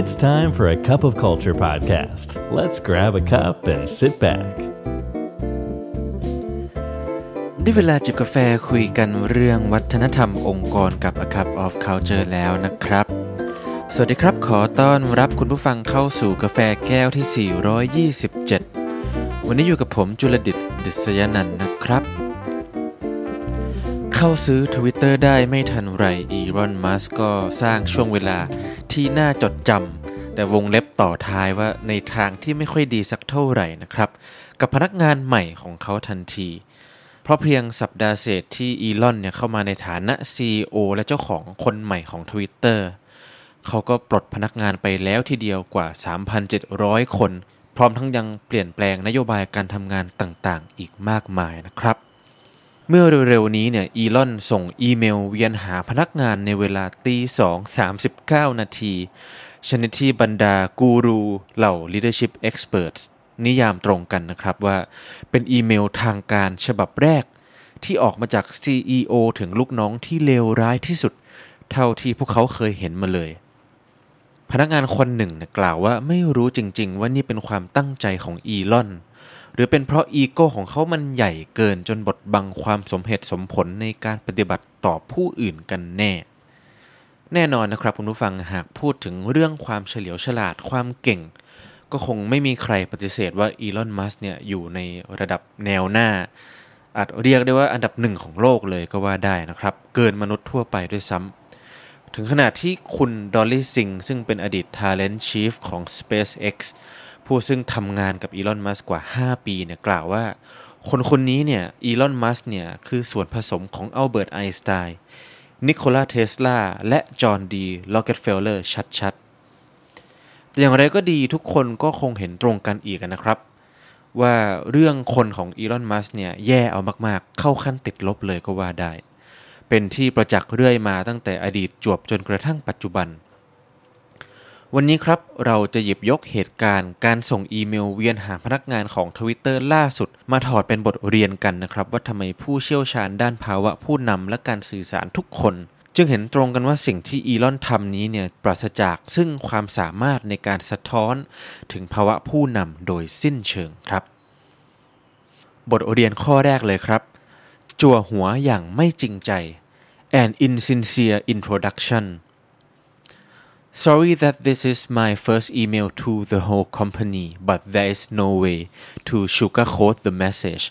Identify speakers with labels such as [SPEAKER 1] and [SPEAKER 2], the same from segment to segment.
[SPEAKER 1] It's time for a cup of culture podcast. Let's grab a cup and sit back.
[SPEAKER 2] ได้เวลาจิบกาแฟคุยกันเรื่องวัฒนธรรมองค์กรกับ A Cup of Culture แล้วนะครับ สวัสดีครับ ขอต้อนรับคุณผู้ฟังเข้าสู่กาแฟแก้วที่ 427 วันนี้อยู่กับผมจุลดิตดิษยนันนะครับ เข้าซื้อ Twitter ได้ไม่ทันไรอีรอนมัสก็สร้างช่วงเวลาที่น่าจดจำแต่วงเล็บต่อท้ายว่าในทางที่ไม่ค่อยดีสักเท่าไหร่นะครับ กับพนักงานใหม่ของเขาทันที เพราะเพียงสัปดาห์เศษที่อีลอนเนี่ยเข้ามาในฐานะ CEO และเจ้าของคนใหม่ของ Twitter เขาก็ปลดพนักงานไปแล้วทีเดียวกว่า 3,700 คน พร้อมทั้งยังเปลี่ยนแปลงนโยบายการทำงานต่างๆ อีกมากมายนะครับ เมื่อเร็วๆนี้เนี่ยอีลอนส่งอีเมลเวียนหาพนักงานในเวลาตีสองสามสิบเก้านาที ชนิดที่บรรดากูรูเหล่า leadership experts นิยามตรงกันนะครับว่า เป็นอีเมลทางการฉบับแรก ที่ออกมาจาก CEO ถึงลูกน้องที่เลวร้ายที่สุด เท่าที่พวกเขาเคยเห็นมาเลย พนักงานคนหนึ่งเนี่ยกล่าวว่าไม่รู้จริง ๆ ว่านี่เป็นความตั้งใจของอีลอน หรือเป็นเพราะอีโก้ของเขามันใหญ่เกินจนบดบังความสมเหตุสมผลในการปฏิบัติต่อผู้อื่นกันแน่ แน่นอนนะครับคุณผู้ฟังหากพูดถึงเรื่องความเฉลียวฉลาดความเก่ง ก็คงไม่มีใครปฏิเสธว่าอีลอนมัสเนี่ยอยู่ในระดับแนวหน้า อาจเรียกได้ว่าอันดับหนึ่งของโลกเลยก็ว่าได้นะครับ เกินมนุษย์ทั่วไปด้วยซ้ำถึงขนาดที่คุณดอลลี่ซิงซึ่งเป็นอดีต Talent Chief ของ SpaceX ผู้ซึ่งทำงานกับอีลอนมัสกว่า 5 ปีเนี่ยกล่าวว่า คนคนนี้เนี่ยอีลอนมัสเนี่ยคือส่วนผสมของอัลเบิร์ตไอน์สไตน์นิโคลาเทสลาและจอห์นดีร็อกกี้เฟลเลอร์ชัดๆ แต่อย่างไรก็ดีทุกคนก็คงเห็นตรงกันอีกนะครับ ว่าเรื่องคนของอีลอนมัสเนี่ยแย่เอามากๆ เข้าขั้นติดลบเลยก็ว่าได้ เป็นที่ประจักษ์เรื่อยมาตั้งแต่อดีตจวบจนกระทั่งปัจจุบัน วันนี้ครับเราจะหยิบยกเหตุการณ์ การส่งอีเมลเวียนหาพนักงานของ Twitter ล่าสุด มาถอดเป็นบทเรียนกันนะครับ ว่าทำไมผู้เชี่ยวชาญด้านภาวะผู้นำและการสื่อสารทุกคน จึงเห็นตรงกันว่าสิ่งที่อีลอนทำนี้เนี่ยปราศจากซึ่งความสามารถในการสะท้อน ถึงภาวะผู้นำโดยสิ้นเชิงครับ บทเรียนข้อแรกเลยครับ จั่วหัวอย่างไม่จริงใจ an insincere introduction Sorry that this is my first email to the whole company but there is no way to sugarcoat the message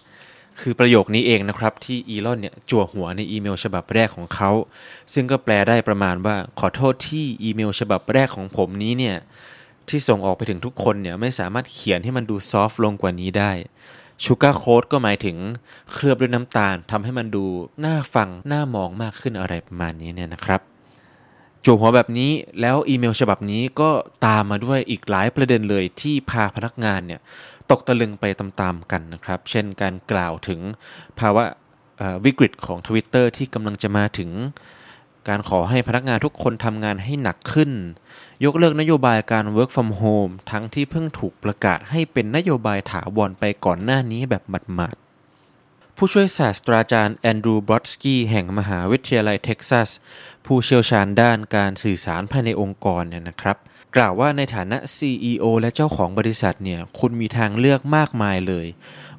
[SPEAKER 2] คือประโยคนี้เองนะครับ ที่อีลอนเนี่ยจั่วหัวในอีเมลฉบับแรกของเขา ซึ่งก็แปลได้ประมาณว่าขอโทษที่อีเมลฉบับแรกของผมนี้เนี่ยที่ส่งออกไปถึงทุกคนเนี่ยไม่สามารถเขียนให้มันดูซอฟต์ลงกว่านี้ได้ชูการ์โค้ดก็หมายถึงเคลือบด้วยน้ำตาลทำให้มันดูน่าฟังน่ามองมากขึ้นอะไรประมาณนี้เนี่ยนะครับ จั่วหัวแบบนี้แล้วอีเมลฉบับนี้ก็ตามมาด้วยอีกหลายประเด็นเลยที่พาพนักงานเนี่ยตกตะลึงไปตามๆกันนะครับ เช่นการกล่าวถึงภาวะวิกฤตของ Twitter ที่กำลังจะมาถึง การขอให้พนักงานทุกคนทำงานให้หนักขึ้น ยกเลิกนโยบายการ work from home ทั้งที่เพิ่งถูกประกาศให้เป็นนโยบายถาวรไปก่อนหน้านี้แบบหมาด ผู้ช่วยศาสตราจารย์แอนดรูบรอดสกี้แห่งมหาวิทยาลัยเท็กซัส ผู้เชี่ยวชาญด้านการสื่อสารภายในองค์กรเนี่ยนะครับ กล่าวว่าในฐานะ CEO และเจ้าของบริษัทเนี่ยคุณมีทางเลือกมากมายเลย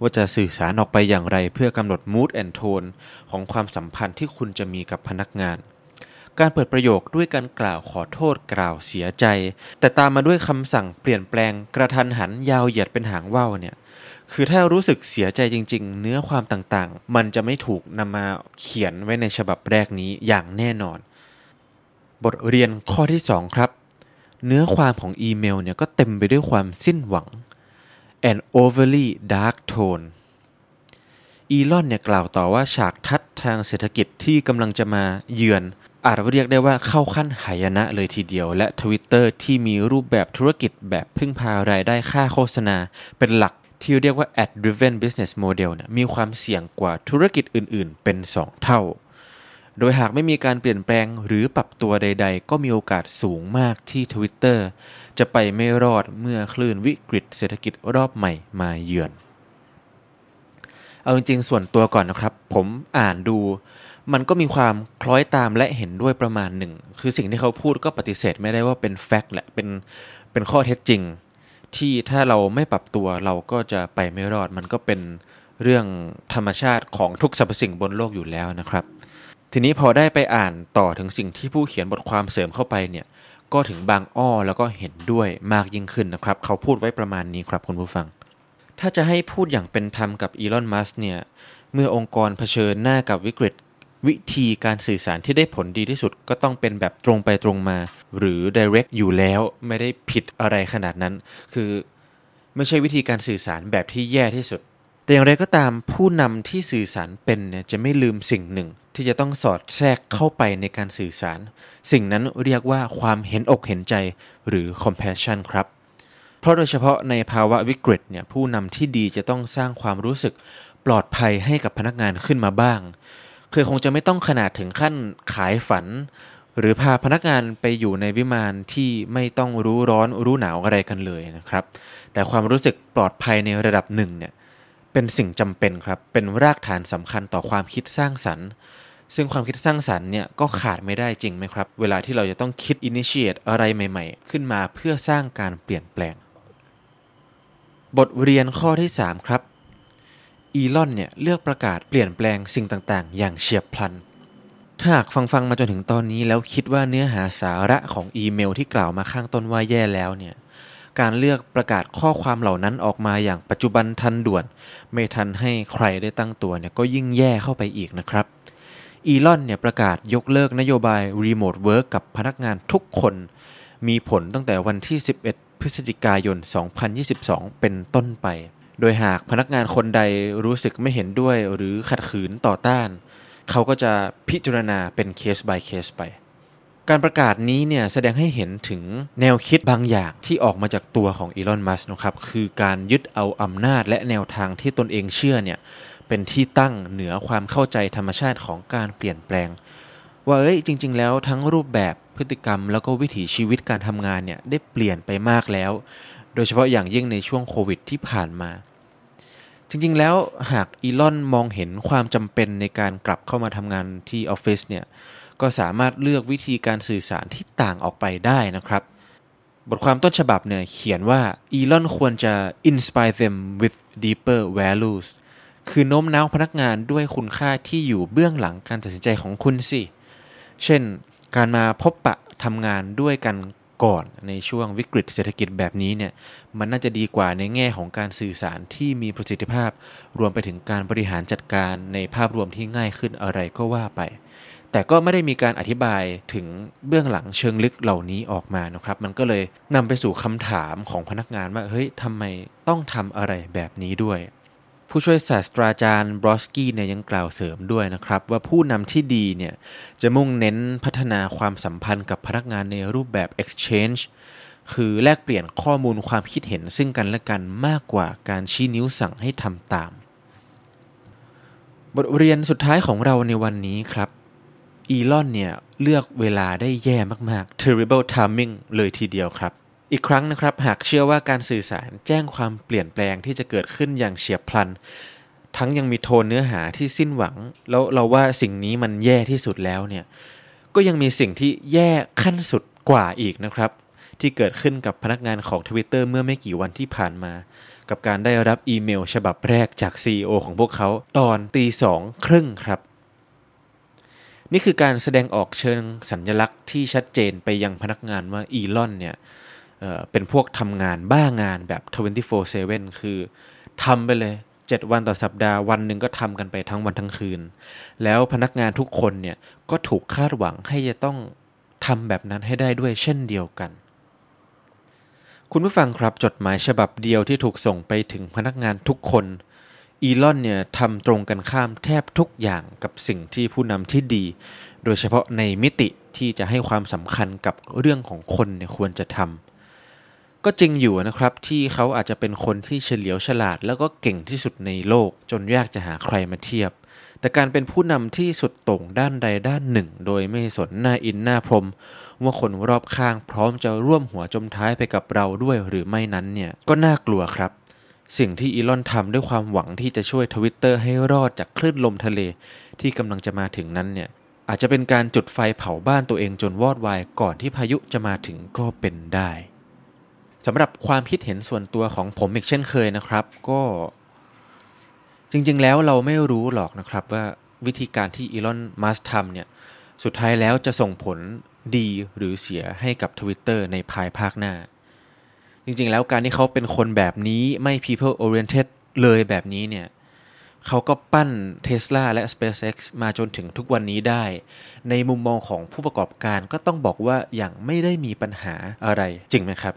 [SPEAKER 2] ว่าจะสื่อสารออกไปอย่างไรเพื่อกำหนด mood and tone ของความสัมพันธ์ที่คุณจะมีกับพนักงานการเปิดประโยคด้วยการกล่าวขอโทษกล่าวเสียใจ แต่ตามมาด้วยคำสั่งเปลี่ยนแปลงกระทันหันยาวเหยียดเป็นหางว่าวเนี่ย คือถ้ารู้สึกเสียใจจริง ๆ เนื้อความต่างๆ มันจะไม่ถูกนำมาเขียนไว้ในฉบับแรกนี้อย่างแน่นอน บทเรียนข้อที่ 2 ครับ เนื้อความของอีเมลเนี่ยก็เต็มไปด้วยความสิ้นหวัง an overly dark tone อีลอนเนี่ยกล่าวต่อว่าฉากทัดทางเศรษฐกิจที่กำลังจะมาเยือน อาจเรียกได้ว่าเข้าขั้นหายนะเลยทีเดียว และ Twitter ที่มีรูปแบบธุรกิจแบบพึ่งพารายได้ค่าโฆษณา เป็นหลัก ที่เรียกว่า ad driven business model เนี่ยมีความเสี่ยงกว่าธุรกิจอื่น ๆ เป็น 2 เท่า โดยหากไม่มีการเปลี่ยนแปลงหรือปรับตัวใด ๆ ก็มีโอกาสสูงมากที่ Twitter จะไปไม่รอดเมื่อคลื่นวิกฤตเศรษฐกิจรอบใหม่มาเยือน เอาจริง ๆ ส่วนตัวก่อนนะครับ ผมอ่านดูมันก็มีความคล้อยตามและเห็นด้วยประมาณหนึ่ง คือสิ่งที่เขาพูดก็ปฏิเสธไม่ได้ว่าเป็นแฟกต์แหละ เป็น เป็นข้อเท็จจริง ที่ถ้าเราไม่ปรับตัวเราก็จะไปไม่รอด มันก็เป็นเรื่องธรรมชาติของทุกสรรพสิ่งบนโลกอยู่แล้วนะครับ ทีนี้พอได้ไปอ่านต่อถึงสิ่งที่ผู้เขียนบทความเสริมเข้าไปเนี่ยก็ถึงบางอ้อแล้วก็เห็นด้วยมากยิ่งขึ้นนะครับ เขาพูดไว้ประมาณนี้ครับคุณผู้ฟัง ถ้าจะให้พูดอย่างเป็นธรรมกับอีลอนมัสเนี่ยเมื่อองค์กรเผชิญหน้ากับวิกฤต วิธีการสื่อสารที่ได้ผลดีที่สุดก็ต้องเป็นแบบตรงไปตรงมา หรือ direct อยู่แล้วไม่ได้ผิดอะไรขนาดนั้น คือไม่ใช่วิธีการสื่อสารแบบที่แย่ที่สุด แต่อย่างไรก็ตามผู้นำที่สื่อสารเป็นเนี่ยจะไม่ลืมสิ่งหนึ่ง ที่จะต้องสอดแทรกเข้าไปในการสื่อสาร สิ่งนั้นเรียกว่าความเห็นอกเห็นใจหรือ compassion ครับเพราะโดยเฉพาะในภาวะวิกฤตเนี่ยผู้นำที่ดีจะต้องสร้างความรู้สึกปลอดภัยให้กับพนักงานขึ้นมาบ้าง คือคงจะไม่ต้องขนาดถึงขั้นขายฝัน หรือพาพนักงานไปอยู่ในวิมานที่ไม่ต้องรู้ร้อนรู้หนาวอะไรกันเลยนะครับ แต่ความรู้สึกปลอดภัยในระดับหนึ่งเนี่ยเป็นสิ่งจำเป็นครับเป็นรากฐานสำคัญต่อความคิดสร้างสรรค์ซึ่งความคิดสร้างสรรค์เนี่ยก็ขาดไม่ได้จริงไหมครับ เวลาที่เราจะต้องคิด initiate อะไรใหม่ๆ ขึ้นมาเพื่อสร้างการเปลี่ยนแปลง บทเรียนข้อที่ 3 ครับ อีลอนเนี่ยเลือกประกาศเปลี่ยนแปลงสิ่งต่างๆ อย่างเฉียบพลัน ถ้าหากฟังฟังมาจนถึงตอนนี้แล้วคิดว่าเนื้อหาสาระของอีเมลที่กล่าวมาข้างต้นว่าแย่แล้วเนี่ยการเลือกประกาศข้อความเหล่านั้นออกมาอย่างปัจจุบันทันด่วน ไม่ทันให้ใครได้ตั้งตัวเนี่ยก็ยิ่งแย่เข้าไปอีกนะครับอีลอนเนี่ยประกาศยกเลิกนโยบาย remote work กับพนักงานทุกคน มีผลตั้งแต่วันที่ 11 พฤศจิกายน 2022 เป็นต้นไป โดยหากพนักงานคนใดรู้สึกไม่เห็นด้วยหรือขัดขืนต่อต้าน เขาก็จะพิจารณาเป็นเคส by เคสไป การประกาศนี้เนี่ยแสดงให้เห็นถึงแนวคิดบางอย่างที่ออกมาจากตัวของอีลอน มัสนะครับ คือการยึดเอาอำนาจและแนวทางที่ตนเองเชื่อเนี่ยเป็นที่ตั้งเหนือความเข้าใจธรรมชาติของการเปลี่ยนแปลง ว่าเอ้ยจริง ๆ แล้วทั้งรูปแบบพฤติกรรมแล้วก็วิถีชีวิตการทำงานเนี่ยได้เปลี่ยนไปมากแล้ว โดยเฉพาะอย่างยิ่งในช่วงโควิดที่ผ่านมา จริงๆ แล้วหากอีลอนมองเห็นความจำเป็นในการกลับเข้ามาทำงานที่ออฟฟิศเนี่ยก็สามารถเลือกวิธีการสื่อสารที่ต่างออกไปได้นะครับ บทความต้นฉบับเนี่ยเขียนว่าอีลอนควรจะ inspire them with deeper values คือโน้มน้าวพนักงานด้วยคุณค่าที่อยู่เบื้องหลังการตัดสินใจของคุณสิ เช่น การมาพบปะทำงานด้วยกัน ก่อนในช่วงวิกฤตเศรษฐกิจแบบนี้เนี่ยมันน่าจะดีกว่าในแง่ของการสื่อสารที่มีประสิทธิภาพ รวมไปถึงการบริหารจัดการในภาพรวมที่ง่ายขึ้นอะไรก็ว่าไป แต่ก็ไม่ได้มีการอธิบายถึงเบื้องหลังเชิงลึกเหล่านี้ออกมานะครับ มันก็เลยนำไปสู่คำถามของพนักงานว่าเฮ้ยทำไมต้องทำอะไรแบบนี้ด้วย ผู้ช่วยศาสตราจารย์บรอสกี้เนี่ยยังกล่าวเสริมด้วยนะครับ ว่าผู้นำที่ดีเนี่ยจะมุ่งเน้นพัฒนาความสัมพันธ์กับพนักงานในรูปแบบ exchange คือแลกเปลี่ยนข้อมูลความคิดเห็นซึ่งกันและกันมากกว่าการชี้นิ้วสั่งให้ทำตาม บทเรียนสุดท้ายของเราในวันนี้ครับอีลอนเนี่ยเลือกเวลาได้แย่มากๆ terrible timing เลยทีเดียวครับ อีกครั้งนะครับหากเชื่อว่าการสื่อสารแจ้งความเปลี่ยนแปลงที่จะเกิดขึ้นอย่างเฉียบพลัน ทั้งยังมีโทนเนื้อหาที่สิ้นหวัง แล้วเราว่าสิ่งนี้มันแย่ที่สุดแล้วเนี่ยก็ยังมีสิ่งที่แย่ขั้นสุดกว่าอีกนะครับ ที่เกิดขึ้นกับพนักงานของ Twitter เมื่อไม่กี่วันที่ผ่านมา กับการได้รับอีเมลฉบับแรกจาก CEO ของพวกเขาตอนตีสองครึ่งครับนี่คือการแสดงออกเชิงสัญญลักษณ์ที่ชัดเจนไปยังพนักงานว่าอีลอนเนี่ย เป็นพวกทำงานบ้างานแบบ 24/7 คือทำไปเลย 7 วันต่อสัปดาห์วันหนึ่งก็ทำกันไปทั้งวันทั้งคืน แล้วพนักงานทุกคนเนี่ยก็ถูกคาดหวังให้จะต้องทำแบบนั้นให้ได้ด้วยเช่นเดียวกัน คุณผู้ฟังครับจดหมายฉบับเดียวที่ถูกส่งไปถึงพนักงานทุกคนอีลอนเนี่ยทำตรงกันข้ามแทบทุกอย่างกับสิ่งที่ผู้นำที่ดี โดยเฉพาะในมิติที่จะให้ความสำคัญกับเรื่องของคนเนี่ยควรจะทำ ก็จริงอยู่นะครับที่เขาอาจจะเป็นคนที่เฉลียวฉลาด แล้วก็เก่งที่สุดในโลก จนยากจะหาใครมาเทียบ แต่การเป็นผู้นำที่สุดโต่งด้านใดด้านหนึ่ง โดยไม่สนหน้าอินหน้าพรม ว่าคนรอบข้างพร้อมจะร่วมหัวจมท้ายไปกับเราด้วยหรือไม่นั้นเนี่ยก็น่ากลัวครับสิ่งที่อีลอนทำด้วยความหวังที่จะช่วยทวิตเตอร์ให้รอดจากคลื่นลมทะเล ที่กำลังจะมาถึงนั้นเนี่ย อาจจะเป็นการจุดไฟเผาบ้านตัวเองจนวอดวายก่อนที่พายุจะมาถึงก็เป็นได้ สำหรับความคิดเห็นส่วนตัวของผมอีกเช่นเคยนะครับ ก็จริง ๆ แล้วเราไม่รู้หรอกนะครับว่าวิธีการที่อีลอนมัสทำเนี่ยสุดท้ายแล้วจะส่งผลดีหรือเสียให้กับ Twitter ในภายภาคหน้า จริง ๆ แล้วการที่เขาเป็นคนแบบนี้ไม่ people oriented เลยแบบนี้เนี่ยเขาก็ปั้น Tesla และ SpaceX มาจนถึงทุกวันนี้ได้ ในมุมมองของผู้ประกอบการก็ต้องบอกว่าอย่างไม่ได้มีปัญหาอะไรจริงไหมครับ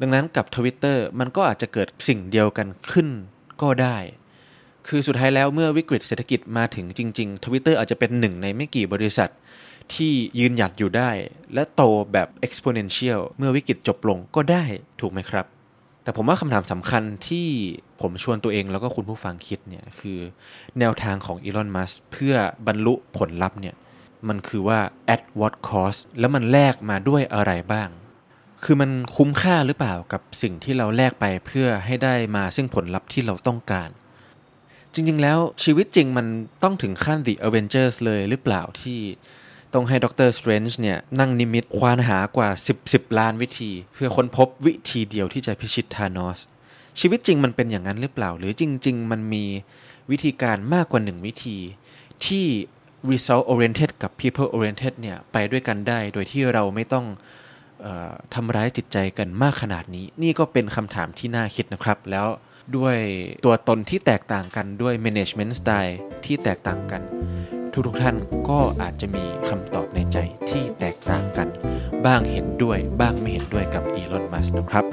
[SPEAKER 2] ดังนั้นกับ Twitter มันก็อาจจะเกิดสิ่งเดียวกันขึ้นก็ได้ คือสุดท้ายแล้วเมื่อวิกฤตเศรษฐกิจมาถึงจริง ๆ Twitter อาจจะเป็นหนึ่งในไม่กี่บริษัทที่ยืนหยัดอยู่ได้ และโตแบบ exponential เมื่อวิกฤตจบลงก็ได้ถูกไหมครับ แต่ผมว่าคำถามสำคัญที่ผมชวนตัวเองแล้วก็คุณผู้ฟังคิดเนี่ยคือแนวทางของอีลอน มัสเพื่อบรรลุผลลัพธ์เนี่ยมันคือว่า at what cost แล้วมันแลกมาด้วยอะไรบ้าง คือมันคุ้มค่าหรือเปล่ากับสิ่งที่เราแลกไปเพื่อให้ได้มาซึ่งผลลัพธ์ที่เราต้องการ จริง ๆ แล้วชีวิตจริงมันต้องถึงขั้น The Avengers เลยหรือเปล่าที่ต้องให้ Doctor Strange เนี่ยนั่งนิมิตควานหากว่า 10 10 ล้านวิธี เพื่อค้นพบวิธีเดียวที่จะพิชิตธานอส ชีวิตจริงมันเป็นอย่างนั้นหรือเปล่า หรือจริง ๆ มันมีวิธีการมากกว่าหนึ่งวิธี ที่ result oriented กับ people oriented เนี่ยไปด้วยกันได้ โดยที่เราไม่ต้อง ทำร้ายจิตใจกันมากขนาดนี้ นี่ก็เป็นคำถามที่น่าคิดนะครับ แล้วด้วยตัวตนที่แตกต่างกันด้วย management style ที่แตกต่างกัน ทุกๆท่านก็อาจจะมีคำตอบในใจที่แตกต่างกัน บ้างเห็นด้วยบ้างไม่เห็นด้วยกับอีลอนมัสนะครับ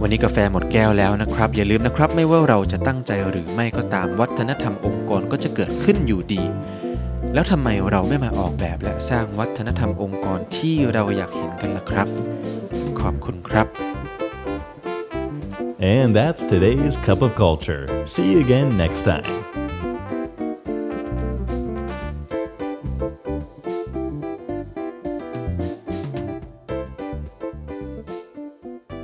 [SPEAKER 2] วันนี้กาแฟหมดแก้วแล้วนะครับ อย่าลืมนะครับ ไม่ว่าเราจะตั้งใจหรือไม่ก็ตามวัฒนธรรมองค์กรก็จะเกิดขึ้นอยู่ดี แล้วทำไมเราไม่มาออกแบบและสร้างวัฒนธรรมองค์กรที่เราอยากเห็นกันล่ะครับ ขอบคุณครับ
[SPEAKER 1] And that's today's Cup of Culture. See you again next time.